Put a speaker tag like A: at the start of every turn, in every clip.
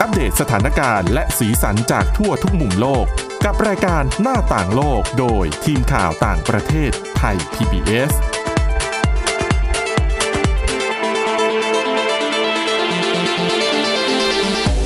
A: อัปเดตสถานการณ์และสีสันจากทั่วทุกมุมโลก กับรายการหน้าต่างโลกโดยทีมข่าวต่างประเทศไทย PBS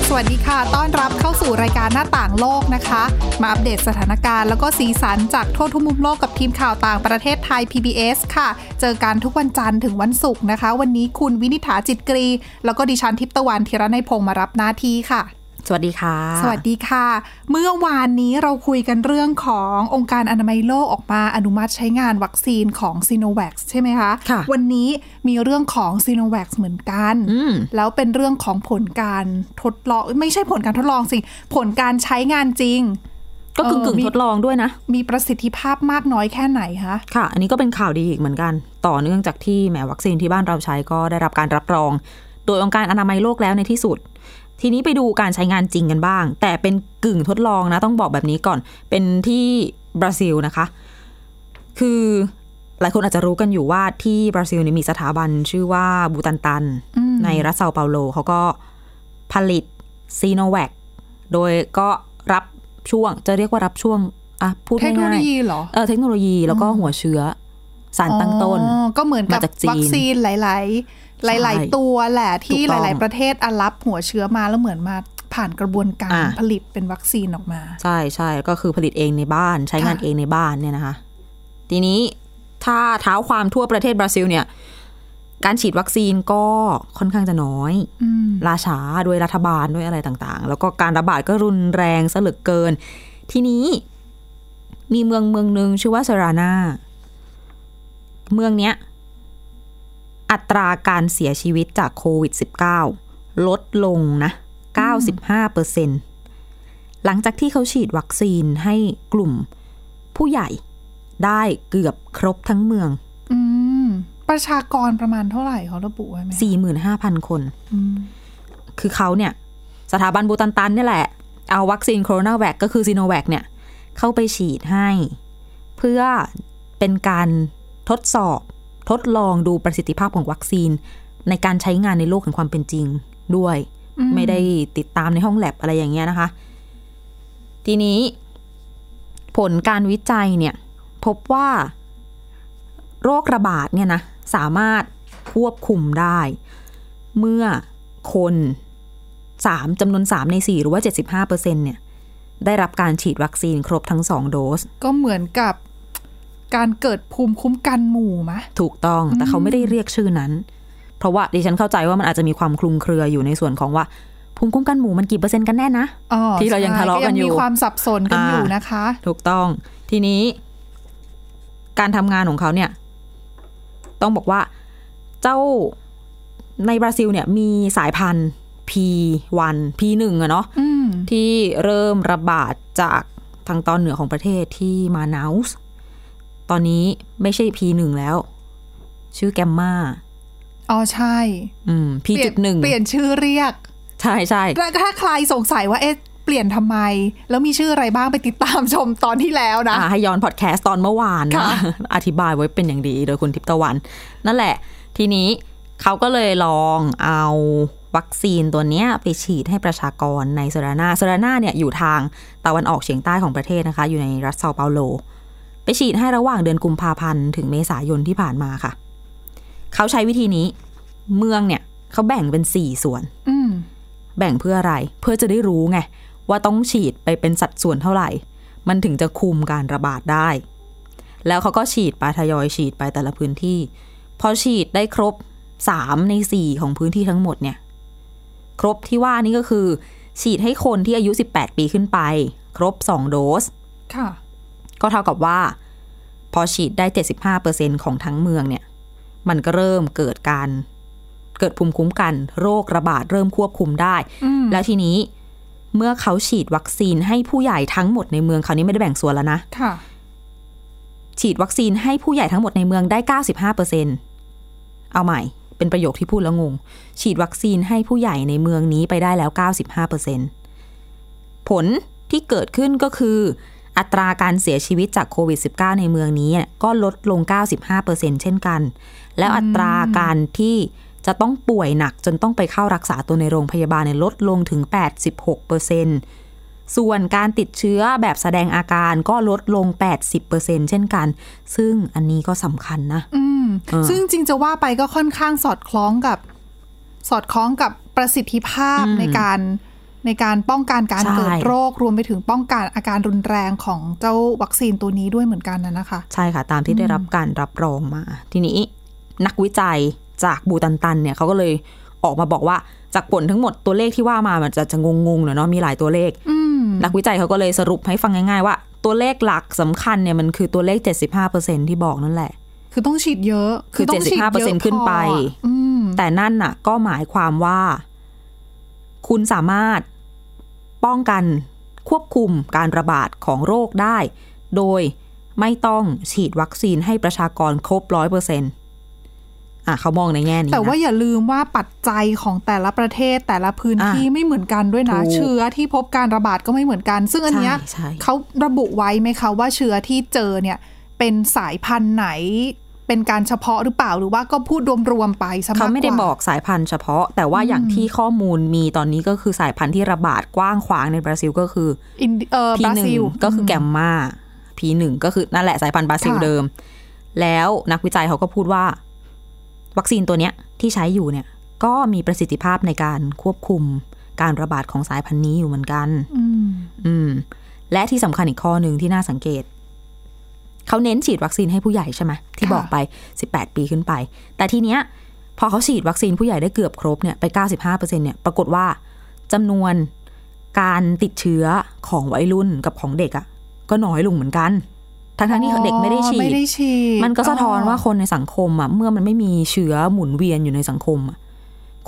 B: สวัสดีค่ะ ต้อนรับเข้าสู่รายการหน้าต่างโลกนะคะ มาอัปเดตสถานการณ์แล้วก็สีสันจากทั่วทุกมุมโลกกับทีมข่าวต่างประเทศไทย PBS ค่ะ เจอกันทุกวันจันทร์ถึงวันศุกร์นะคะ วันนี้คุณวินิษฐาจิตกรี แล้วก็ดิฉันทิพย์ตะวันธีรนัยพงศ์มารับหน้าที่ค่ะ
C: สวัสดีค่ะ
B: สวัสดีค่ะ เมื่อวานนี้เราคุยกันเรื่องขององค์การอนามัยโลกออกมาอนุมัติใช้งานวัคซีนของซีโนแวคใช่ไหมคะ
C: ค่ะ
B: วันนี้มีเรื่องของซีโนแวคเหมือนกัน
C: อืม
B: แล้วเป็นเรื่องของผลการทดลอง ไม่ใช่ผลการทดลองสิ ผลการใช้งานจริง
C: ก็กึ่ง
B: เออกึ่
C: ง
B: มี
C: ทดลองด้วยนะ
B: มีประสิทธิภาพมากน้อยแค่ไหนคะ
C: ค่ะ อันนี้ก็เป็นข่าวดีอีกเหมือนกัน ต่อเนื่องจากที่แหมวัคซีนที่บ้านเราใช้ก็ได้รับการรับรอง โดยองค์การอนามัยโลกแล้วในที่สุด ทีนี้ไปดูการใช้งานจริงกันบ้าง แต่เป็นกึ่งทดลองนะ ต้องบอกแบบนี้ก่อน เป็นที่บราซิลนะคะ คือหลายคนอาจจะรู้กันอยู่ว่าที่บราซิลเนี่ยมีสถาบันชื่อว่าบูตันตัน
B: อืม
C: ในรัฐเซาเปาโลเขาก็ผลิตซีโนแวคโดยก็รับ ช่วง จะเรียกว่ารับช่วงอะพูด
B: เทคโนโล
C: ง่าย
B: ยีเหรอ
C: ๆเออเทคโนโลยีแล้วก็หัวเชื้อ สารตั้งต้น
B: อ๋อก็เหมือนกับ
C: มาจากจีน
B: วัคซีนหลาย ๆ หลาย
C: ใช่
B: ๆตัวแหละที่
C: ถูก
B: ห
C: ต้อง
B: ลาย ๆ ประเทศอะรับหัวเชื้อมาแล้วเหมือนมาผ่านกระบวนการ
C: อะ
B: ผลิตเป็นวัคซีนออกมา
C: ใช่ใช่ก็คือผลิตเองในบ้านใช้งาน
B: ค่ะ
C: เองในบ้านเนี่ยนะคะ ทีนี้ถ้าเท้าความทั่วประเทศบราซิลเนี่ย การฉีดวัคซีนก็ค่อนข้างจะน้อย
B: อืม
C: ล่าช้าด้วยรัฐบาลด้วยอะไรต่างๆ แล้วก็การระบาดก็รุนแรงซะเหลือเกิน ทีนี้ มีเมืองเมืองหนึ่งชื่อว่าเซรานาเมืองเนี้ย อัตราการเสียชีวิตจากโควิด -19 ลดลงนะ95เปอร์เซ็นหลังจากที่เขาฉีดวัคซีนให้กลุ่มผู้ใหญ่ได้เกือบครบทั้งเมือง
B: อืม ประชากรประมาณเท่าไหร่เขาระบุไว้ไหม
C: 45,000คน
B: อืม
C: คือเขาเนี่ย สถาบันบูตันตันเนี่ยแหละ เอาวัคซีนโคโรนาแวคก็คือซีโนแวคเนี่ย เข้าไปฉีดให้ เพื่อเป็นการทดสอบทดลองดูประสิทธิภาพของวัคซีน ในการใช้งานในโลกแห่งความเป็นจริงด้วย ไม่ได้ติดตามในห้องแลบอะไรอย่างเงี้ยนะคะ ทีนี้ผลการวิจัยเนี่ย พบว่าโรคระบาดเนี่ยนะ สามารถควบคุมได้ เมื่อคนสามจำนวนสามในสี่หรือว่าเจ็ดสิบห้าเปอร์เซ็นเนี่ย ได้รับการฉีดวัคซีนครบทั้งสองโดส
B: ก็เหมือนกับการเกิดภูมิคุ้มกันหมู่มะ
C: ถูกต้อง แต่เขาไม่ได้เรียกชื่อนั้น เพราะว่าดิฉันเข้าใจว่ามันอาจจะมีความคลุมเครืออยู่ในส่วนของว่าภูมิคุ้มกันหมู่มันกี่เปอร์เซ็นต์กันแน่นะ
B: อ๋อ
C: ที่เรายัง
B: ใช่
C: ทะเลาะกันอยู่
B: มีความสับสนกันอยู่
C: อ่าน
B: นะคะ
C: ถูกต้อง ทีนี้ การทำงานของเขาเนี่ย ต้องบอกว่าเจ้าในบราซิลเนี่ยมีสายพันธุ์ P1 P1 อะเนาะ
B: อืม
C: ที่เริ่มระบาดจากทางตอนเหนือของประเทศที่มานาอุสตอนนี้ไม่ใช่ P1 แล้ว ชื่อแกมมา
B: อ๋อใช่
C: อืม
B: เปลี่ย
C: P.1
B: เปลี่ยนชื่อเรียก
C: ใช่ใช่
B: แล้วถ้าใครสงสัยว่าเอ๊ะเปลี่ยนทำไม แล้วมีชื่ออะไรบ้างไปติดตามชมตอนที่แล้วนะ
C: อ่าให้ย้อนพอดแคสต์ตอนเมื่อวานนะ
B: ค่ะ
C: อธิบายไว้เป็นอย่างดีโดยคุณทิพย์ตะวัน นั่นแหละ ทีนี้เขาก็เลยลองเอาวัคซีนตัวเนี้ยไปฉีดให้ประชากรในเซรานาเซรานาเนี่ยอยู่ทางตะวันออกเฉียงใต้ของประเทศนะคะ อยู่ในรัฐเซาเปาโล ไปฉีดให้ระหว่างเดือนกุมภาพันธ์ถึงเมษายนที่ผ่านมาค่ะ เขาใช้วิธีนี้ เมืองเนี่ยเขาแบ่งเป็นสี่ส่วน
B: อืม
C: แบ่งเพื่ออะไร เพื่อจะได้รู้ไง ว่าต้องฉีดไปเป็นสัดส่วนเท่าไหร่ มันถึงจะคุมการระบาดได้ แล้วเขาก็ฉีดไปทยอยฉีดไปแต่ละพื้นที่ พอฉีดได้ครบสามในสี่ของพื้นที่ทั้งหมดเนี่ย ครบที่ว่านี่ก็คือ ฉีดให้คนที่อายุ 18 ปีขึ้นไป ครบ 2 โดส
B: ค่ะ
C: ก็เท่ากับว่า พอฉีดได้ 75%ของทั้งเมืองเนี่ย มันก็เริ่มเกิดการเกิดภูมิคุ้มกัน โรคระบาดเริ่มควบคุมได้
B: อืม
C: แล้วทีนี้ เมื่อเขาฉีดวัคซีนให้ผู้ใหญ่ทั้งหมดในเมืองคราวนี้ไม่ได้แบ่งส่วนแล้วนะ
B: ค่ะ
C: ฉีดวัคซีนให้ผู้ใหญ่ทั้งหมดในเมืองได้95เปอร์เซ็นเอาใหม่ เป็นประโยคที่พูดแล้วงง ฉีดวัคซีนให้ผู้ใหญ่ในเมืองนี้ไปได้แล้ว95เปอร์เซ็นผลที่เกิดขึ้นก็คือ อัตราการเสียชีวิตจากโควิด -19 ในเมืองนี้ก็ลดลง 95เปอร์เซ็นเช่นกัน แล้วอัตราการที่ จะต้องป่วยหนักจนต้องไปเข้ารักษาตัวในโรงพยาบาลเนี่ยลดลงถึง 86%ส่วนการติดเชื้อแบบแสดงอาการก็ลดลง 80%เช่นกัน ซึ่งอันนี้ก็สำคัญนะ
B: อืม
C: เออ
B: ซึ่งจริงๆจะว่าไปก็ค่อนข้างสอดคล้องกับ สอดคล้องกับประสิทธิภาพในการในการป้องกันการ
C: ใช่
B: เกิดโรครวมไปถึงป้องกันอาการรุนแรงของเจ้าวัคซีนตัวนี้ด้วยเหมือนกันนะนะคะ
C: ใช่ค่ะ ตามที่ได้รับการรับรองมา ทีนี้นักวิจัย จากบูตันตันเนี่ยเขาก็เลยออกมาบอกว่าจากผลทั้งหมดตัวเลขที่ว่ามามันจะจะงงๆหน่อยเนาะมีหลายตัวเลข
B: อืม
C: นักวิจัยเขาก็เลยสรุปให้ฟังง่าย ๆ ว่า ตัวเลขหลักสำคัญเนี่ยมันคือตัวเลข 75%ที่บอกนั่นแหละ
B: คือต้องฉีดเยอะ
C: คือ
B: ต้องฉีดเยอะ
C: 75%ขึ้นไป
B: พออืม
C: แต่นั่นน่ะ ก็หมายความว่า คุณสามารถป้องกันควบคุมการระบาดของโรคได้ โดยไม่ต้องฉีดวัคซีนให้ประชากรครบร้อยเปอร์เซ็นต์ อะเขามองในแง่นี้
B: แต่ว่า
C: นะ
B: อย่าลืมว่าปัจจัยของแต่ละประเทศแต่ละพื้นที่
C: อะ
B: ไม่เหมือนกันด้วยนะ
C: ถูก
B: เชื้อที่พบการระบาดก็ไม่เหมือนกัน ซึ่งอันเนี้ย
C: ใช่ใช่
B: เขาระบุไว้ไหมคะว่าเชื้อที่เจอเนี่ยเป็นสายพันธุ์ไหนเป็นการเฉพาะหรือเปล่าหรือว่าก็พูดรวมๆไปซะมากกว่า
C: เขาไม่ได้บอกสายพันธุ์เฉพาะ แต่ว่าอย่างที่ข้อมูลมีตอนนี้ก็คือสายพันธุ์ที่ระบาดกว้างขวางในบราซิลก็คือ
B: อินเอ่อบ
C: พี
B: รา
C: หนึ่
B: ซิ
C: ง
B: ล
C: ก็คือแกมมาพีหนึ่งก็คือนั่นแหละสายพันธุ์บราซิล
B: ค่ะ
C: เดิม แล้วนักวิจัยเขาก็พูดว่า วัคซีนตัวเนี้ยที่ใช้อยู่เนี่ยก็มีประสิทธิภาพในการควบคุมการระบาดของสายพันธุ์นี้อยู่เหมือนกัน
B: อืม
C: อืมและที่สำคัญอีกข้อหนึ่งที่น่าสังเกต เขาเน้นฉีดวัคซีนให้ผู้ใหญ่ใช่ไหมที่
B: ค่ะ
C: บอกไป 18 ปีขึ้นไป แต่ทีเนี้ย พอเขาฉีดวัคซีนผู้ใหญ่ได้เกือบครบเนี่ยไป 95%เนี่ย ปรากฏว่าจำนวนการติดเชื้อของวัยรุ่นกับของเด็กอะ่ะ ก็น้อยลงเหมือนกัน ทั้งๆที่เด็กไม่ได้ฉี
B: ไม่
C: ด
B: ได้ฉีด
C: มันก็สะท้อนว่าคนในสังคมอะเมื่อมันไม่มีเชื้อหมุนเวียนอยู่ในสังคมอะ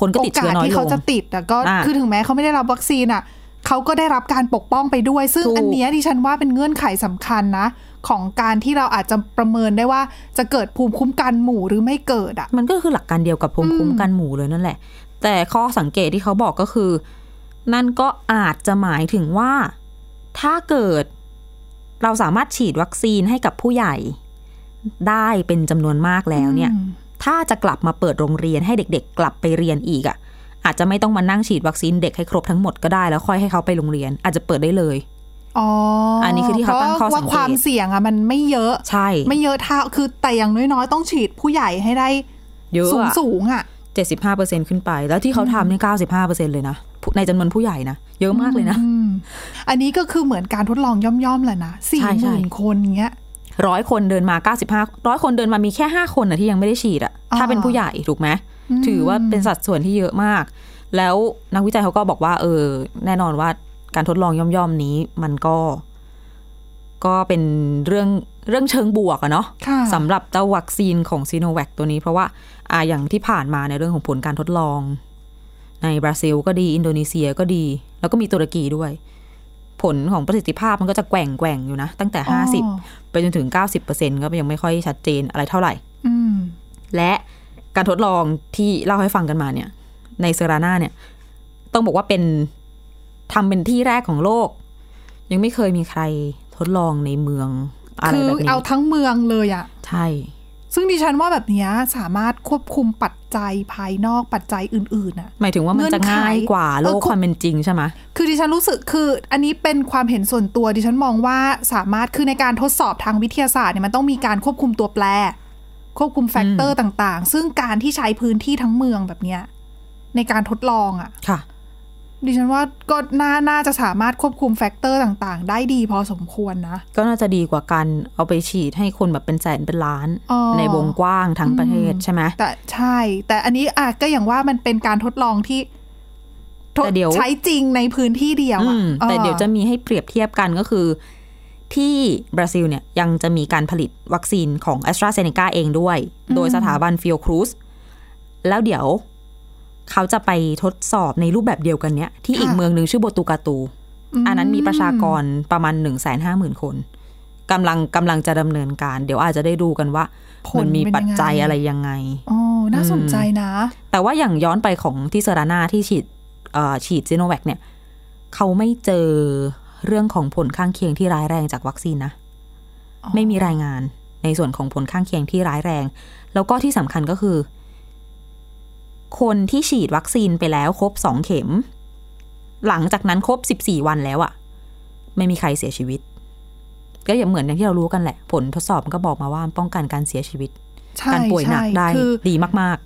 C: คนก็ติดเชื้อน้อย
B: โอกาสที่
C: ล
B: เขา
C: ง
B: จะติดแต่ก็
C: อะ
B: คือถึงแม้เขาไม่ได้รับวัคซีนอะเขาก็ได้รับการปกป้องไปด้วย ซึ่ง
C: ถูก
B: อันเนี้ยดิฉันว่าเป็นเงื่อนไขสำคัญนะ ของการที่เราอาจจะประเมินได้ว่าจะเกิดภูมิคุ้มกันหมู่หรือไม่เกิดอะ
C: มันก็คือหลักการเดียวกับภูมิคุ้มกันหมู่เลยนั่นแหละ แต่ข้อสังเกตที่เขาบอกก็คือ นั่นก็อาจจะหมายถึงว่า ถ้าเกิด เราสามารถฉีดวัคซีนให้กับผู้ใหญ่ ได้เป็นจำนวนมากแล้วเนี่ย
B: อืม
C: ถ้าจะกลับมาเปิดโรงเรียนให้เด็ก ๆ กลับไปเรียนอีกอะ อาจจะไม่ต้องมานั่งฉีดวัคซีนเด็กให้ครบทั้งหมดก็ได้แล้วค่อยให้เขาไปโรงเรียน อาจจะเปิดได้เลย
B: อ๋อ อั
C: นนี้คือที่เขาตั้งข้อสังเกต
B: ว่าความเสี่ยงอะมันไม่เยอะ
C: ใช่
B: ไม่เยอะเท่าคือแต่อย่างน้อยๆ ต้องฉีดผู้ใหญ่ให้ได้
C: เยอะ
B: สูง
C: อะ
B: สูงๆอะ
C: เจ็ดสิบห้าเปอร์เซ็นขึ้นไป แล้วที่เขาทำนี่เก้าสิบห้าเปอร์เซ็นเลยนะผู้ในจำนวนผู้ใหญ่นะ เยอะมากเลยนะ
B: อืมอันนี้ก็คือเหมือนการทดลองย่อมๆแหละนะสี่
C: ใช่
B: ห
C: ใช่
B: มื่นคนเงี้ย
C: ร้อยคนเดินมาเก้าสิบห้าร้อยคนเดินมามีแค่ห้าคนนะที่ยังไม่ได้ฉีดอะ
B: อ่า
C: ถ้าเป็นผู้ใหญ่ถูกไหม
B: อืม
C: ถือว่าเป็นสัดส่วนที่เยอะมาก แล้วนักวิจัยเขาก็บอกว่า เออ แน่นอนว่าการทดลองย่อมๆนี้มันก็ ก็เป็นเรื่อง เรื่องเชิงบวกอะเนาะ
B: ค่ะ
C: สำหรับเจ้าวัคซีนของซีโนแวคตัวนี้ เพราะว่าอ่าอย่างที่ผ่านมาในเรื่องของผลการทดลอง ในบราซิลก็ดีอินโดนีเซียก็ดี แล้วก็มีตุรกีด้วย ผลของประสิทธิภาพมันก็จะแกว่งแกว่งๆอยู่นะ ตั้งแต่
B: อ๋อ
C: 50ไปจนถึง90%ก็ยังไม่ค่อยชัดเจนอะไรเท่าไหร่
B: อืม
C: และการทดลองที่เล่าให้ฟังกันมาเนี่ย ในเซรานาเนี่ย ต้องบอกว่าเป็นทำเป็นที่แรกของโลก ยังไม่เคยมีใครทดลองในเมือง อะไร
B: คือ
C: แบบนี้
B: เอาทั้งเมืองเลยอะ
C: ใช่
B: ซึ่งดิฉันว่าแบบเนี้ยสามารถควบคุมปัจจัยภายนอกปัจจัยอื่นๆน่ะ
C: หมายถึงว่ามันจะ
B: เงื่อนไข
C: ง่ายกว่าโลก
B: เออ
C: ความเป็นจริงใช่ไหม
B: คือดิฉันรู้สึกคืออันนี้เป็นความเห็นส่วนตัวดิฉันมองว่าสามารถคือในการทดสอบทางวิทยาศาสตร์เนี่ยมันต้องมีการควบคุมตัวแปร ควบคุม factor ต่างๆ ซึ่งการที่ใช้พื้นที่ทั้งเมืองแบบเนี้ยในการทดลองอะ่ะ
C: ค่ะ
B: ดิฉันว่าก็น่าน่าจะสามารถควบคุม factor ต่าง ๆ ได้ดีพอสมควรนะ
C: ก็น่าจะดีกว่าการเอาไปฉีดให้คนแบบเป็นแสนเป็นล้าน
B: อ๋อ
C: ในวงกว้างทั้งประเทศใช่ไหม
B: แต่ใช่ แต่อันนี้อะก็อย่างว่ามันเป็นการทดลองที่ทด
C: แต่เดี๋ยว
B: ใช้จริงในพื้นที่เดียว
C: อื
B: อะ
C: มแต่เดี๋ยวจะมีให้เปรียบเทียบกันก็คือ ที่บราซิลเนี่ยยังจะมีการผลิตวัคซีนของ AstraZeneca เองด้วย โดยสถาบันฟิโอครูสแล้วเดี๋ยว เขาจะไปทดสอบในรูปแบบเดียวกันเนี้ยที่อีกเมืองหนึ่งชื่อโบตูกาตู อันนั้นมีประชากรประมาณหนึ่งแสนห้าหมื่นคนกำลังกำลังจะดำเนินการ เดี๋ยวอาจจะได้ดูกันว่า
B: ผล
C: มันมี
B: เป็นยังไง
C: ปัจจัยอะไรยังไง
B: อ๋อน่าสนใจนะ
C: แต่ว่าอย่างย้อนไปของที่เซรานาที่ฉีดเอ่อฉีดซีโนแวคเนี่ยเขาไม่เจอเรื่องของผลข้างเคียงที่ร้ายแรงจากวัคซีนนะ
B: อ๋อ
C: ไม่มีรายงานในส่วนของผลข้างเคียงที่ร้ายแรง แล้วก็ที่สำคัญก็คือ คนที่ฉีดวัคซีนไปแล้วครบสองเข็ม หลังจากนั้นครบสิบสี่วันแล้วอะไม่มีใครเสียชีวิต ก็อย่างเหมือนอย่างที่เรารู้กันแหละ ผลทดสอบมันก็บอกมาว่าป้องกันการเสียชีวิต
B: ใช่
C: การป่วยหนัก
B: ใช่
C: ได้
B: คือ
C: ดีมาก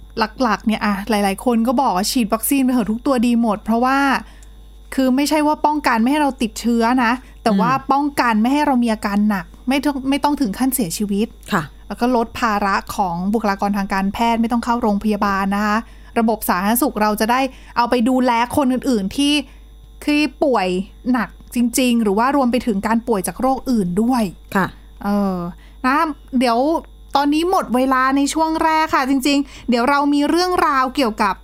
B: หลักๆ เนี่ยอะหลาย ๆ คนก็บอกว่าฉีดวัคซีนไปเถอะทุกตัวดีหมด เพราะว่าคือไม่ใช่ว่าป้องกันไม่ให้เราติดเชื้อนะ แต่ว่าป้องกันไม่ให้เรามีอาการหนัก ไม่ต้องไม่ต้องถึงขั้นเสียชีวิต
C: ๆค่ะ
B: แล้วก็ลดภาระของบุคลากรทางการแพทย์ไม่ต้องเข้าโรงพยาบาลนะคะ ระบบสาธารณสุขเราจะได้เอาไปดูแลคนอื่น ๆ ที่คือป่วยหนักจริง ๆ หรือว่ารวมไปถึงการป่วยจากโรคอื่นด้วย
C: ค่ะ
B: เออนะเดี๋ยวตอนนี้หมดเวลาในช่วงแรกค่ะ จริง ๆ เดี๋ยวเรามีเรื่องราวเกี่ยวกับ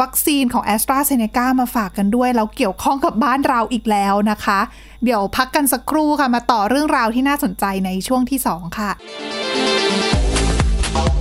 B: วัคซีนของ a s t r a z เซ e c a มาฝากกันด้วย แล้วเกี่ยวข้องกับบ้านเราอีกแล้วนะคะ เดี๋ยวพักกันสักครู่ค่ะ มาต่อเรื่องราวที่น่าสนใจในช่วงที่ 2 ค่ะ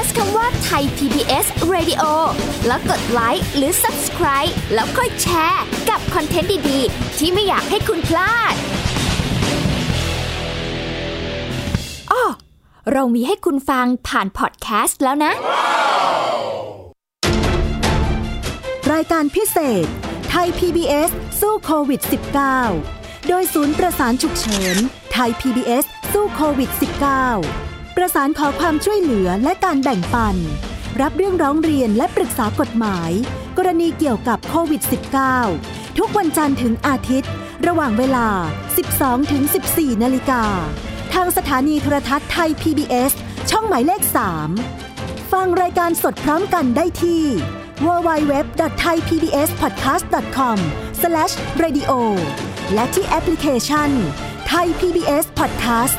D: Search คำว่าไทย PBS Radio แล้วกดไลค์หรือ Subscribe แล้วค่อยแชร์ กับคอนเทนต์ดี ๆ ที่ไม่อยากให้คุณพลาดอ้อเรามีให้คุณฟังผ่านพอดแคสต์แล้วนะ
E: รายการพิเศษ ไทย PBS สู้โควิด -19 โดยศูนย์ประสานฉุกเฉิน ไทย PBS สู้โควิด -19 ประสานขอความช่วยเหลือและการแบ่งปัน รับเรื่องร้องเรียนและปรึกษากฎหมาย กรณีเกี่ยวกับโควิด -19 ทุกวันจันทร์ถึงอาทิตย์ ระหว่างเวลา 12 ถึง 14 นาฬิกา ทางสถานีโทรทัศน์ไทย PBS ช่องหมายเลข 3 ฟังรายการสดพร้อมกันได้ที่ www.thaipbspodcast.com/radio และที่แอปพลิเคชัน Thai PBS Podcast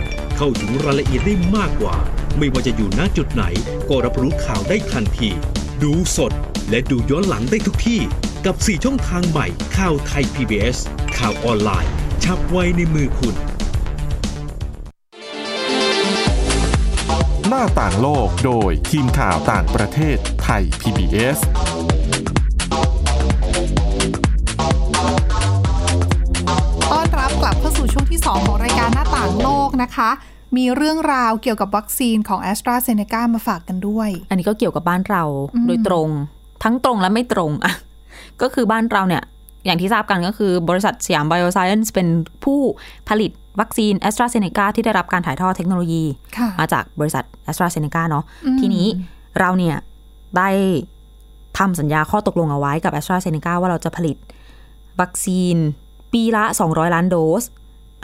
F: เข้าถึงรายละเอียดได้มากกว่า ไม่ว่าจะอยู่ณจุดไหน ก็รับรู้ข่าวได้ทันที ดูสดและดูย้อนหลังได้ทุกที่ กับ 4 ช่องทางใหม่ข่าวไทย PBS ข่าวออนไลน์ ชับไว้ในมือคุณ
A: หน้าต่างโลกโดยทีมข่าวต่างประเทศไทย PBS
B: นะคะ มีเรื่องราวเกี่ยวกับวัคซีนของ AstraZeneca มาฝากกันด้วย
C: อันนี้ก็เกี่ยวกับบ้านเราโดยตรง ทั้งตรงและไม่ตรงอะก็คือบ้านเราเนี่ย อย่างที่ทราบกันก็คือบริษัทสยามไบโอไซเอนซ์เป็นผู้ผลิตวัคซีนแอสตราเซเนกาที่ได้รับการถ่ายทอดเทคโนโลยี
B: ค่ะ
C: มาจากบริษัทแอสตราเซเนกาเนาะ
B: อืม
C: ทีนี้เราเนี่ยได้ทำสัญญาข้อตกลงเอาไว้กับแอสตราเซเนกาว่าเราจะผลิตวัคซีนปีละ 200 ล้านโดส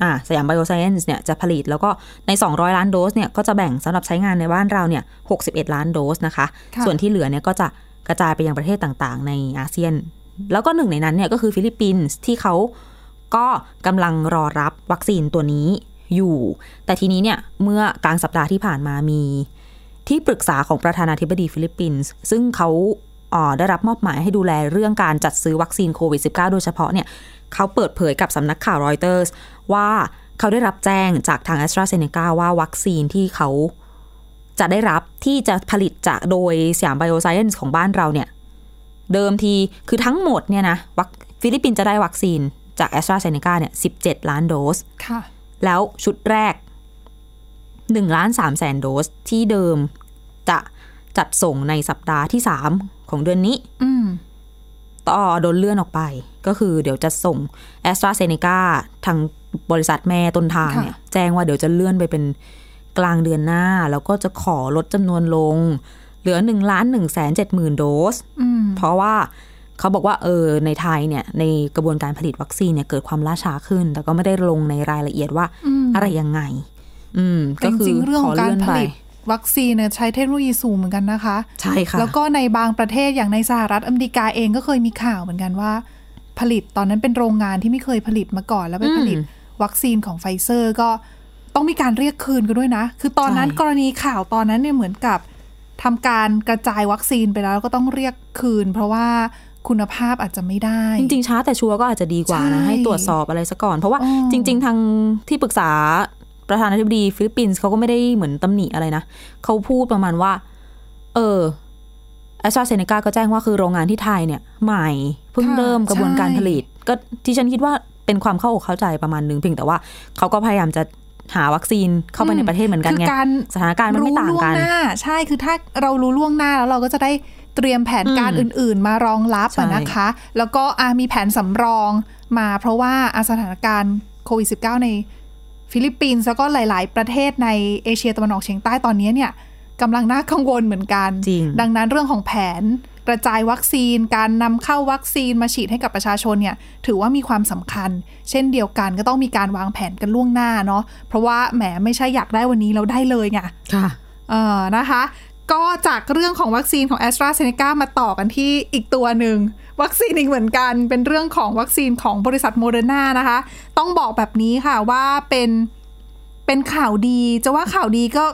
C: อ่าสยามไบโอไซเอนซ์เนี่ยจะผลิตแล้วก็ใน 200 ล้านโดสเนี่ยก็จะแบ่งสำหรับใช้งานในบ้านเราเนี่ย61 ล้านโดสนะคะ
B: ค่ะ
C: ส่วนที่เหลือเนี่ยก็จะกระจายไปยังประเทศต่างๆ ในอาเซียน แล้วก็หนึ่งในนั้นเนี่ยก็คือฟิลิปปินส์ที่เขาก็กำลังรอรับวัคซีนตัวนี้อยู่ แต่ทีนี้เนี่ยเมื่อกลางสัปดาห์ที่ผ่านมามี ที่ปรึกษาของประธานาธิบดีฟิลิปปินส์ซึ่งเขาเอ่อได้รับมอบหมายให้ดูแลเรื่องการจัดซื้อวัคซีนโควิด -19 โดยเฉพาะเนี่ย เขาเปิดเผยกับสำนักข่าวรอยเตอร์สว่าเขาได้รับแจ้งจากทาง AstraZeneca ว่าวัคซีนที่เขาจะได้รับที่จะผลิตจากโดยสยามไบโอไซเอนซ์ของบ้านเราเนี่ย เดิมทีคือทั้งหมดเนี่ยนะวัคฟิลิปปินส์จะได้วัคซีนจาก AstraZeneca เนี่ย17ล้านโดส
B: ค่ะ
C: แล้วชุดแรก1ล้าน3แสนโดสที่เดิมจะจัดส่งในสัปดาห์ที่3ของเดือนนี้
B: อืม
C: ต่อโดนเลื่อนออกไป ก็คือเดี๋ยวจะส่ง a s t r a z เซ e c a ทางบริษัทแม่ต้นทางเนี่ยแจ้งว่าเดี๋ยวจะเลื่อนไปเป็นกลางเดือนหน้า แล้วก็จะขอลดจำนวนลง เหลือ1ล้าน1แสน7หมื่นโดส
B: อืม
C: เพราะว่าเขาบอกว่าเออในไทยเนี่ย ในกระบวนการผลิตวัคซีนเนี่ยเกิดความล่าช้าขึ้น แต่ก็ไม่ได้ลงในรายละเอียดว่า
B: อืม
C: อะไรยังไง อืม
B: แต่
C: ก็คือจ
B: ริงๆเรื่องของการเลื่
C: อ
B: น
C: ไปผ
B: ลิต วัคซีนเนี่ยใช้เทคโนโลยีสูงเหมือนกันนะคะ
C: ใช่ค่ะ
B: แล้วก็ในบางประเทศอย่างในสหรัฐอเมริกาเองก็เคยมีข่าวเหมือนกันว่า ผลิตตอนนั้นเป็นโรงงานที่ไม่เคยผลิตมาก่อน แล้วไป
C: อืม
B: ผลิตวัคซีนของไฟเซอร์ก็ต้องมีการเรียกคืนกันด้วยนะ คือตอนนั้น
C: ใช่
B: กรณีข่าวตอนนั้นเนี่ยเหมือนกับทำการกระจายวัคซีนไปแล้วแล้วก็ต้องเรียกคืน เพราะว่าคุณภาพอาจจะไม่ได้
C: จริง ๆ ช้าแต่ชัวร์ก็อาจจะดีกว่านะ
B: ใช่
C: ให้ตรวจสอบอะไรซะก่อน เพราะว่า
B: อ๋อ
C: จริง ๆ ทางที่ปรึกษา ประธานาธิบดีฟิลิปปินส์เขาก็ไม่ได้เหมือนตำหนิอะไรนะเขาพูดประมาณว่า เออแอสตราเซเนกาก็แจ้งว่าคือโรงงานที่ไทยเนี่ย ใหม่เพิ่ง
B: ค่ะ
C: เริ่มกระบวนการ
B: ใช่
C: ผลิต ก็ที่ฉันคิดว่าเป็นความเข้าอกเข้าใจประมาณนึงเพียงแต่ว่าเขาก็พยายามจะหาวัคซีนเข้าไปในประเทศเหมือนกัน
B: คือ
C: ไง
B: การ
C: สถานการณ์มันไม่ต่าง
B: รู้ล่ว
C: ง
B: หน้ากันใช่คือถ้าเรารู้ล่วงหน้าแล้วเราก็จะได้เตรียมแผนการ
C: อืม
B: อื่น ๆ มารองรับ
C: ใช่
B: อะนะคะ แล้วก็อามีแผนสำรองมาเพราะว่าอาสถานการณ์โควิด -19 ใน ฟิลิปปินส์แล้วก็หลาย ๆ ประเทศในเอเชียตะวันออกเฉียงใต้ตอนนี้เนี่ยกำลังน่ากังวลเหมือนกัน
C: จริง
B: ดังนั้นเรื่องของแผนกระจายวัคซีน การนำเข้าวัคซีนมาฉีดให้กับประชาชนเนี่ยถือว่ามีความสำคัญ เช่นเดียวกันก็ต้องมีการวางแผนกันล่วงหน้าเนาะเพราะว่าแหมไม่ใช่อยากได้วันนี้เราได้เลยไง
C: ค่ะ
B: เออนะคะ ก็จากเรื่องของวัคซีนของ AstraZeneca มาต่อกันที่อีกตัวหนึ่ง วัคซีนอีกเหมือนกัน เป็นเรื่องของวัคซีนของบริษัทโมเดอร์นานะคะ ต้องบอกแบบนี้ค่ะว่าเป็นเป็นข่าวดี จะว่าข่าวดีก็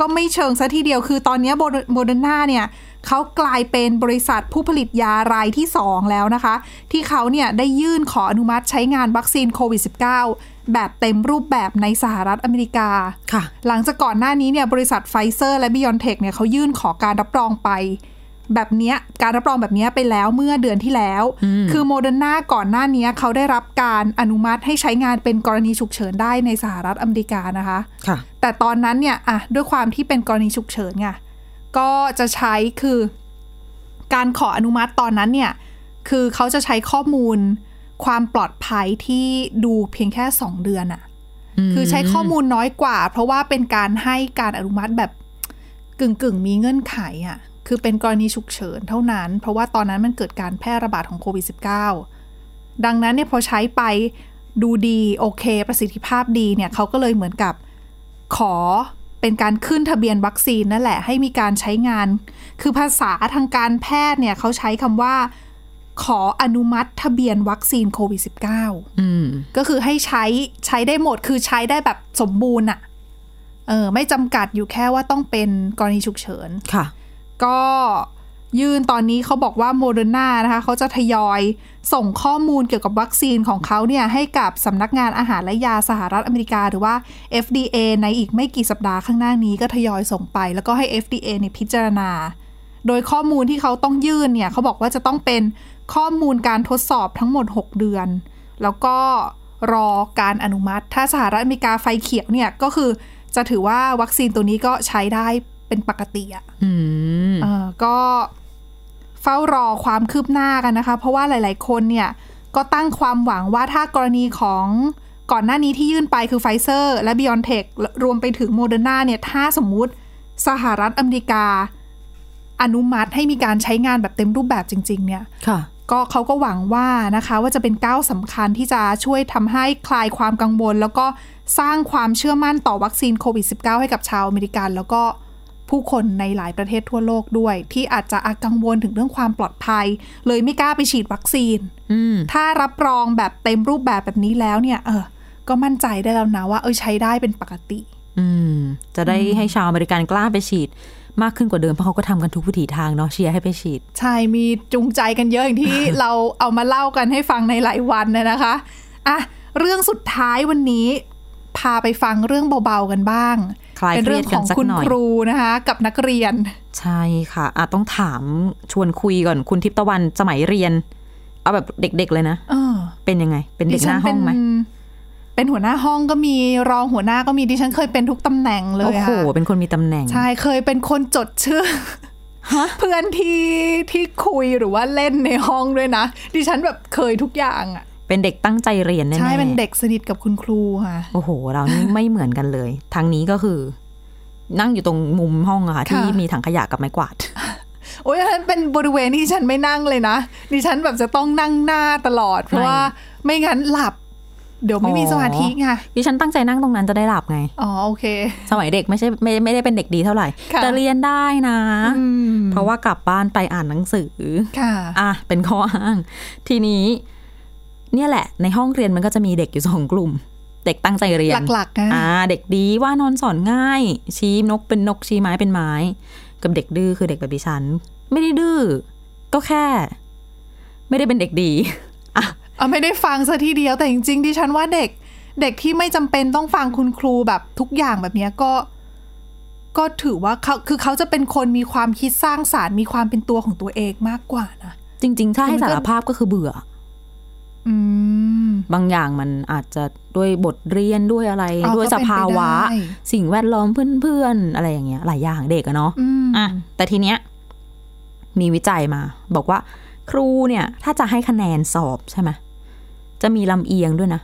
B: ก็ไม่เชิงซะทีเดียวคือตอนนี้โมเดอร์นาเนี่ยเขากลายเป็นบริษัทผู้ผลิตยารายที่ 2 แล้วนะคะ ที่เขาเนี่ยได้ยื่นขออนุมัติใช้งานวัคซีนโควิด -19 แบบเต็มรูปแบบในสหรัฐอเมริกา
C: ค่ะ
B: หลังจากก่อนหน้านี้เนี่ยบริษัทไฟเซอร์และ BioNTech เนี่ยเขายื่นขอการรับรองไป แบบเนี้ยการรับรองแบบเนี้ยไปแล้วเมื่อเดือนที่แล้ว คือโมเดอร์นาก่อนหน้านี้เขาได้รับการอนุมัติให้ใช้งานเป็นกรณีฉุกเฉินได้ในสหรัฐอเมริกานะคะ
C: ค่ะ
B: แต่ตอนนั้นเนี่ยอะด้วยความที่เป็นกรณีฉุกเฉินไงก็จะใช้คือ การขออนุมัติตอนนั้นเนี่ยคือเขาจะใช้ข้อมูล ความปลอดภัยที่ดูเพียงแค่ 2 เดือนอะคือใช้ข้อมูลน้อยกว่า เพราะว่าเป็นการให้การอนุมัติแบบกึ่งกึ่งๆมีเงื่อนไขอะ่ะคือเป็นกรณีฉุกเฉินเท่านั้น เพราะว่าตอนนั้นมันเกิดการแพร่ระบาดของโควิด -19 ดังนั้นเนี่ยพอใช้ไปดูดีโอเค ประสิทธิภาพดีเนี่ยเขาก็เลยเหมือนกับขอเป็นการขึ้นทะเบียนวัคซีนนั่นแหละให้มีการใช้งาน คือภาษาทางการแพทย์เนี่ยเขาใช้คำว่า ขออนุมัติทะเบียนวัคซีนโควิด -19
C: อืม
B: ก็คือให้ใช้ใช้ได้หมดคือใช้ได้แบบสมบูรณ์อะเออไม่จำกัดอยู่แค่ว่าต้องเป็นกรณีฉุกเฉิน
C: ค่ะ
B: ก็ยื่นตอนนี้เขาบอกว่าโมเดอร์นานะคะเขาจะทยอยส่งข้อมูลเกี่ยวกับวัคซีนของเขาเนี่ยให้กับสำนักงานอาหารและยาสหรัฐอเมริกา หรือว่า FDA ในอีกไม่กี่สัปดาห์ข้างหน้านี้ก็ทยอยส่งไป แล้วก็ให้ FDA เนี่ยพิจารณา โดยข้อมูลที่เขาต้องยื่นเนี่ยเขาบอกว่าจะต้องเป็น ข้อมูลการทดสอบทั้งหมด 6 เดือน แล้วก็รอการอนุมัติ ถ้าสหรัฐอเมริกาไฟเขียวเนี่ยก็คือจะถือว่าวัคซีนตัวนี้ก็ใช้ได้เป็นปกติอะ
C: อืม
B: เออก็เฝ้ารอความคืบหน้ากันนะคะ เพราะว่าหลาย ๆ คนเนี่ยก็ตั้งความหวังว่าถ้ากรณีของก่อนหน้านี้ที่ยื่นไปคือไฟเซอร์และ BioNTechรวมไปถึงโมเดอร์นาเนี่ย ถ้าสมมุติสหรัฐอเมริกา อนุมัติให้มีการใช้งานแบบเต็มรูปแบบจริง ๆ เนี่ย
C: ค่ะ
B: ก็เขาก็หวังว่านะคะว่าจะเป็นก้าวสำคัญที่จะช่วยทำให้คลายความกังวล แล้วก็สร้างความเชื่อมั่นต่อวัคซีนโควิด -19 ให้กับชาวอเมริกัน แล้วก็ผู้คนในหลายประเทศทั่วโลกด้วย ที่อาจจะกังวลถึงเรื่องความปลอดภัย เลยไม่กล้าไปฉีดวัคซีน
C: อืม
B: ถ้ารับรองแบบเต็มรูปแบบแบบนี้แล้วเนี่ย เออ ก็มั่นใจได้แล้วนะว่า เออใช้ได้เป็นปกติ
C: อืม จะได้ให้ชาวอเมริกันกล้าไปฉีด มากขึ้นกว่าเดิมเพราะเขาก็ทำกันทุกวิถีทางเนาะเชียร์ให้ไปฉีด
B: ใช่มีจูงใจกันเยอะอย่างที่เราเอามาเล่ากันให้ฟังในหลายวันนะนะคะอะเรื่องสุดท้ายวันนี้ พาไปฟังเรื่องเบาๆกันบ้าง
C: คลาย
B: เป็น
C: เครี
B: เรื่
C: ย
B: อ
C: ด
B: ง
C: กั
B: ข
C: น
B: อง
C: สัก
B: คุณ
C: หน่อย
B: ครูนะคะ กับนักเรียน
C: ใช่ค่ะอะต้องถามชวนคุยก่อนคุณทิพย์ตะวันสมัยเรียน เอาแบบเด็กๆเลยนะ
B: เออ
C: เป็นยังไง เป็นเด็กหน้าห้องไหม
B: ดิฉัน เป็นเป็นหัวหน้าห้องก็มีรองหัวหน้าก็มีดิฉันเคยเป็นทุกตำแหน่งเลย
C: โอ้โห
B: ค่ะ
C: เป็นคนมีตำแหน่ง
B: ใช่เคยเป็นคนจดชื่อเพื่อนที่ที่คุยหรือว่าเล่นในห้องด้วยนะดิฉันแบบเคยทุกอย่างอะ
C: เป็นเด็กตั้งใจเรียนแน่ๆ
B: ใช่เป็นเด็กสนิทกับคุณครูค่ะ
C: โอ้โห เรานี่ไม่เหมือนกันเลย ทางนี้ก็คือ นั่งอยู่ตรงมุมห้องอะค่ะ ที่
B: ค่ะ
C: มีถังขยะกับไม้กวาด
B: โอ้ยอันนั้นเป็นบริเวณที่ฉันไม่นั่งเลยนะดิฉันแบบจะต้องนั่งหน้าตลอด เพราะว่าไม่งั้นหลับ เดี๋ยวไม่มีสมาธิไง
C: ดิฉันตั้งใจนั่งตรงนั้นจะได้หลับไง
B: อ๋อโอเค
C: สมัยเด็กไม่ใช่ไม่ไม่ได้เป็นเด็กดีเท่าไหร่
B: ค่ะ
C: แต่เรียนได้นะ
B: อืม
C: เพราะว่ากลับบ้านไปอ่านหนังสือ
B: ค่ะ
C: อะเป็นข้ออ้าง ทีนี้ เนี่ยแหละ ในห้องเรียนมันก็จะมีเด็กอยู่สองกลุ่ม เด็กตั้งใจเรียน
B: หลักๆนะ
C: อ่า เด็กดีว่านอนสอนง่าย ชี้นกเป็นนกชี้ไม้เป็นไม้ กับเด็กดื้อคือเด็กแบบดิฉัน ไม่ได้ดื้อก็แค่ ไม่ได้เป็นเด็กดีอะ
B: เอาไม่ได้ฟังซะทีเดียวแต่จริงๆดิฉันว่าเด็ก เด็กที่ไม่จำเป็นต้องฟังคุณครูแบบทุกอย่างแบบเนี้ยก็ ก็ถือว่าเขาคือเขาจะเป็นคนมีความคิดสร้างสารรค์มีความเป็นตัวของตัวเองมากกว่านะ
C: จริง ๆ ถ้าให้
B: มันก็
C: สารภาพก็คือเบื่อ
B: อืม
C: บางอย่างมันอาจจะด้วยบทเรียนด้วยอะไร
B: อ๋อ
C: ด้วย
B: ก็
C: ส
B: เป็นไป
C: ภาวะ
B: ได้
C: สิ่งแวดล้อมเพื่อนๆ อะไรอย่างเงี้ย หลายอย่างเด็กอะเนาะ
B: อืม
C: อะแต่ทีเนี้ยมีวิจัยมา บอกว่า ครูเนี่ยถ้าจะให้คะแนนสอบใช่ไหมจะมีลำเอียงด้วยนะ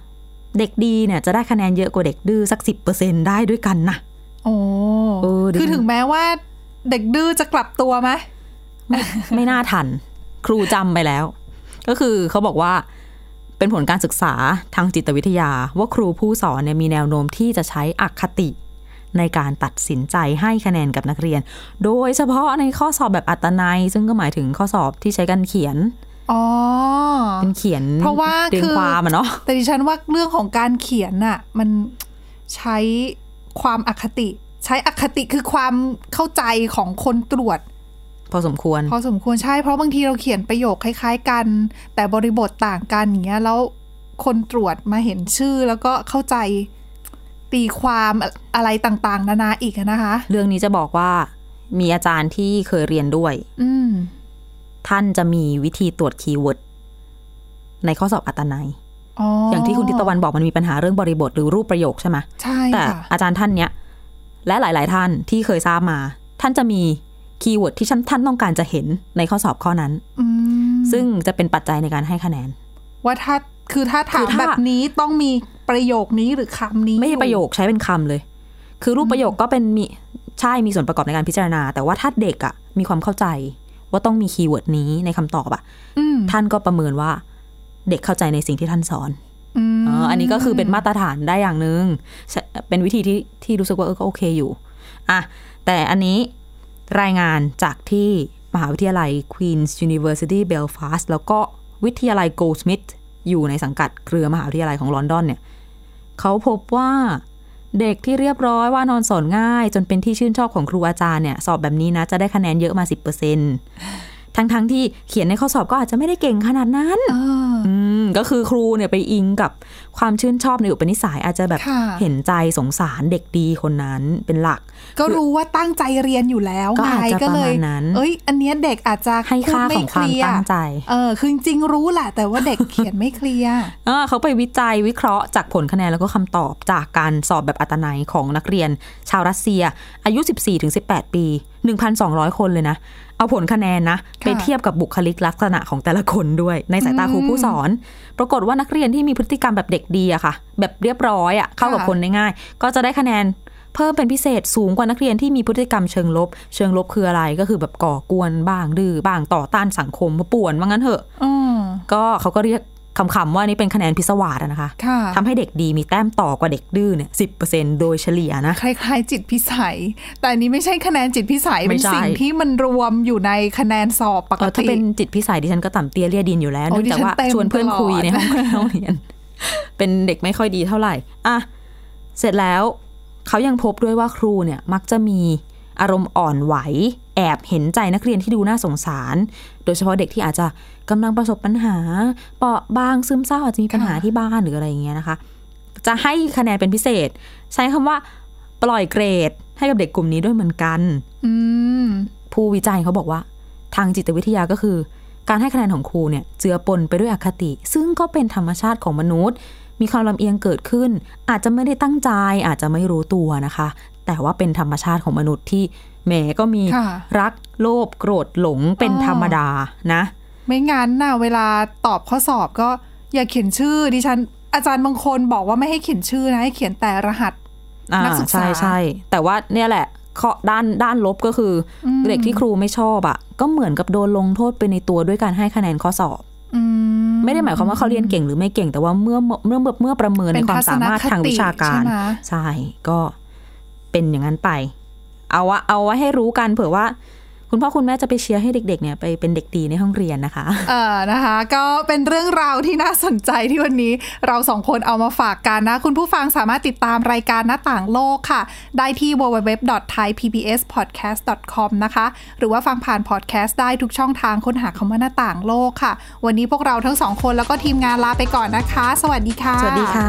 C: เด็กดีเนี่ยจะได้คะแนนเยอะกว่าเด็กดื้อสักสิบเปอร์เซ็นได้ด้วยกันนะ
B: โอ้
C: เออดิฉัน
B: คือถึงแม้ว่า เด็กดื้อจะกลับตัวไหม
C: ไม่ไม่น่าทัน ครูจำไปแล้ว ก็คือเขาบอกว่าเป็นผลการศึกษาทางจิตวิทยา ว่าครูผู้สอนเนี่ยมีแนวโน้มที่จะใช้อคติ ในการตัดสินใจให้คะแนนกับนักเรียน โดยเฉพาะในข้อสอบแบบอัตนัย ซึ่งก็หมายถึงข้อสอบที่ใช้การเขียน
B: อ๋อ
C: เป็นเขียน
B: เพราะว่า
C: เรียง
B: คือ
C: ความอะเนาะ
B: แต่ดิฉันว่าเรื่องของการเขียนน่ะ มันใช้ความอคติ ใช้อคติคือความเข้าใจของคนตรวจ
C: พอสมควร
B: พอสมควรใช่เพราะบางทีเราเขียนประโยคคล้าย ๆ กัน แต่บริบทต่างกันอย่างเงี้ยแล้วคนตรวจมาเห็นชื่อแล้วก็เข้าใจ ตีความอะไรต่างๆ นานาอีกอะนะคะ
C: เรื่องนี้จะบอกว่ามีอาจารย์ที่เคยเรียนด้วย
B: อืม
C: ท่านจะมีวิธีตรวจคีย์เวิร์ดในข้อสอบอัตนัย
B: อ๋อ
C: อ
B: อย่าง
C: ที่คุณทิตวันบอกมันมีปัญหาเรื่องบริบทหรือรูปประโยคใช่ไหม
B: ใช่
C: แต่
B: ค่ะ
C: อาจารย์ท่านเนี้ยและหลาย ๆ ท่านที่เคยทราบมา ท่านจะมี keyword ที่ท่านท่านต้องการจะเห็นในข้อสอบข้อนั้น
B: อืม
C: ซึ่งจะเป็นปัจจัยในการให้คะแนน
B: ว่าถ้าคือถ้าถา
C: คื
B: ม
C: อถ้า
B: แบบนี้ต้องมี ประโยคนี้หรือคำนี้
C: ไม่ใช่ประโยคใช้เป็นคำเลย คือรูปประโยคก็เป็นมีใช่มีส่วนประกอบในการพิจารณา แต่ว่าถ้าเด็กอะมีความเข้าใจว่าต้องมี keyword นี้ในคำตอบอะ
B: อืม
C: ท่านก็ประเมินว่า เด็กเข้าใจในสิ่งที่ท่านสอน
B: อืม
C: อ๋ออันนี้ก็คือเป็นมาตรฐานได้อย่างหนึ่งใช่เป็นวิธีที่ที่รู้สึกว่าเออก็โอเคอยู่อะแต่อันนี้รายงานจากที่มหาวิทยาลัย Queen's University Belfast แล้วก็วิทยาลัย Goldsmith อยู่ในสังกัดเครือมหาวิทยาลัยของลอนดอนเนี่ย เขาพบว่าเด็กที่เรียบร้อยว่านอนสอนง่าย จนเป็นที่ชื่นชอบของครูอาจารย์เนี่ย สอบแบบนี้นะ จะได้คะแนนเยอะมา 10%ทั้ง ทั้งๆที่เขียนในข้อสอบก็อาจจะไม่ได้เก่งขนาดนั้น
B: เออ
C: อืมก็คือครูเนี่ยไปอิงกับความชื่นชอบในอุปนิสัยอาจจะแบบ
B: ค่ะ
C: เห็นใจสงสารเด็กดีคนนั้นเป็นหลัก
B: ก็รู้ว่าตั้งใจเรียนอยู่แล้ว
C: ก็
B: ไง
C: อาจจะ
B: ก็เลย
C: ประมาณนั้น
B: เอ้ย อันเนี้ยเด็กอาจจะ
C: ให้ค่า
B: พูด
C: ของความ
B: ไลียร์
C: ตั้งใจ
B: เออคือจริงๆรู้แหละ แต่ว่าเด็กเขียนไม่เคลียร์
C: เออเขาไปวิจัยวิเคราะห์จากผลคะแนนแล้วก็คำตอบจากการสอบแบบอัตนัยของนักเรียน ชาวรัสเซีย อายุ 14-18 ปี 1,200 คนเลยนะ เอาผลคะแนนนะ
B: ค่ะ
C: ไปเทียบกับบุคลิกลักษณะของแต่ละคนด้วย ในสายตาครูผู้สอน ปรากฏว่านักเรียนที่มีพฤติกรรมแบบเด็กดีอะค่ะ แบบเรียบร้อยอะเข้ากับคนได้ง่าย ก็จะได้คะแนนเพิ่มเป็นพิเศษสูงกว่านักเรียนที่มีพฤติกรรมเชิงลบ เชิงลบคืออะไรก็คือแบบก่อกวนบ้างดื้อบ้างต่อต้านสังคมป่วนว่างั้นเถอะ
B: อืม
C: ก็เขาก็เรียก คำๆว่านี่เป็นคะแนนพิศวาสอะนะคะ
B: ค่ะ
C: ทำให้เด็กดีมีแต้มต่อกว่าเด็กดื้อเนี่ยสิโดยเฉลี่ยนะ
B: คล้ายๆจิตพิสัย แต่อันนี้ไม่ใช่คะแนนจิตพิสัย
C: ไม่
B: เป็น
C: ใช่
B: สิ่งที่มันรวมอยู่ในคะแนนสอบปก
C: เออถ้า
B: ติ
C: เป็นจิตพิสัยดิฉันก็ต่ำเตี้ยเลียดินอยู่แล้ว
B: โอ้
C: เนื่องจากว่า
B: ดิฉันเต็ม
C: ชวนเพื่อนคุย
B: ตลอด
C: ในห้องห้องเรียน เป็นเด็กไม่ค่อยดีเท่าไหร่อะเสร็จแล้วเขายังพบด้วยว่าครูเนี่ยมักจะมีอารมณ์อ่อนไหวแอบเห็นใจนักเรียนที่ดูน่าสงสาร โดยเฉพาะเด็กที่อาจจะกำลังประสบปัญหา เปราะบางซึมเศร้าอาจจะมีปัญหาที่บ้านหรืออะไรอย่างเงี้ยนะคะ จะให้คะแนนเป็นพิเศษ ใช้คำว่าปล่อยเกรดให้กับเด็กกลุ่มนี้ด้วยเหมือนกัน
B: อืม
C: ผู้วิจัยเขาบอกว่า ทางจิตวิทยาก็คือ การให้คะแนนของครูเนี่ย เจือปนไปด้วยอคติ ซึ่งก็เป็นธรรมชาติของมนุษย์ มีความลำเอียงเกิดขึ้น อาจจะไม่ได้ตั้งใจ อาจจะไม่รู้ตัวนะคะ แต่ว่าเป็นธรรมชาติของมนุษย์ที่แหมก็มี
B: ค่ะ
C: รักโลภโกรธหลงเป็น
B: อ๋อ
C: ธรรมดานะ
B: ไม่งั้นน่ะเวลาตอบข้อสอบก็อย่าเขียนชื่อดิฉันอาจารย์บางคนบอกว่าไม่ให้เขียนชื่อนะให้เขียนแต่รหัส
C: อ่า
B: นักศึกษา
C: ใช่ใช่แต่ว่าเนี่ยแหละข้อด้านด้านลบก็คืออเด็กที่ครูไม่ชอบอะก็เหมือนกับโดนลงโทษไปในตัวด้วยการให้คะแนนข้อสอบ
B: อืม
C: ไม่ได้หมายความว่าเขาเรียนเก่งหรือไม่เก่งแต่ว่าเมื่อเมื่อเมื่อเมื่อประเมิน
B: เป็
C: ใน
B: น
C: ความสามารถทางวิชาการ
B: ทัศนคติใช่ไหม
C: ใช่ก็ เป็นอย่างนั้นไป เอาวะเอาไว้ให้รู้กันเผื่อว่าคุณพ่อคุณแม่จะไปเชียร์ให้เด็กๆเนี่ยไปเป็นเด็กดีในห้องเรียนนะคะ
B: เออนะคะ ก็เป็นเรื่องราวที่น่าสนใจที่วันนี้เราสองคนเอามาฝากกันนะ คุณผู้ฟังสามารถติดตามรายการหน้าต่างโลกค่ะ ได้ที่ www.thaipbspodcast.com นะคะ หรือว่าฟังผ่านพอดแคสต์ได้ทุกช่องทางค้นหาคำว่าหน้าต่างโลกค่ะ วันนี้พวกเราทั้งสองคนแล้วก็ทีมงานลาไปก่อนนะคะ สวัสดีค่ะ
C: สวัสดีค่ะ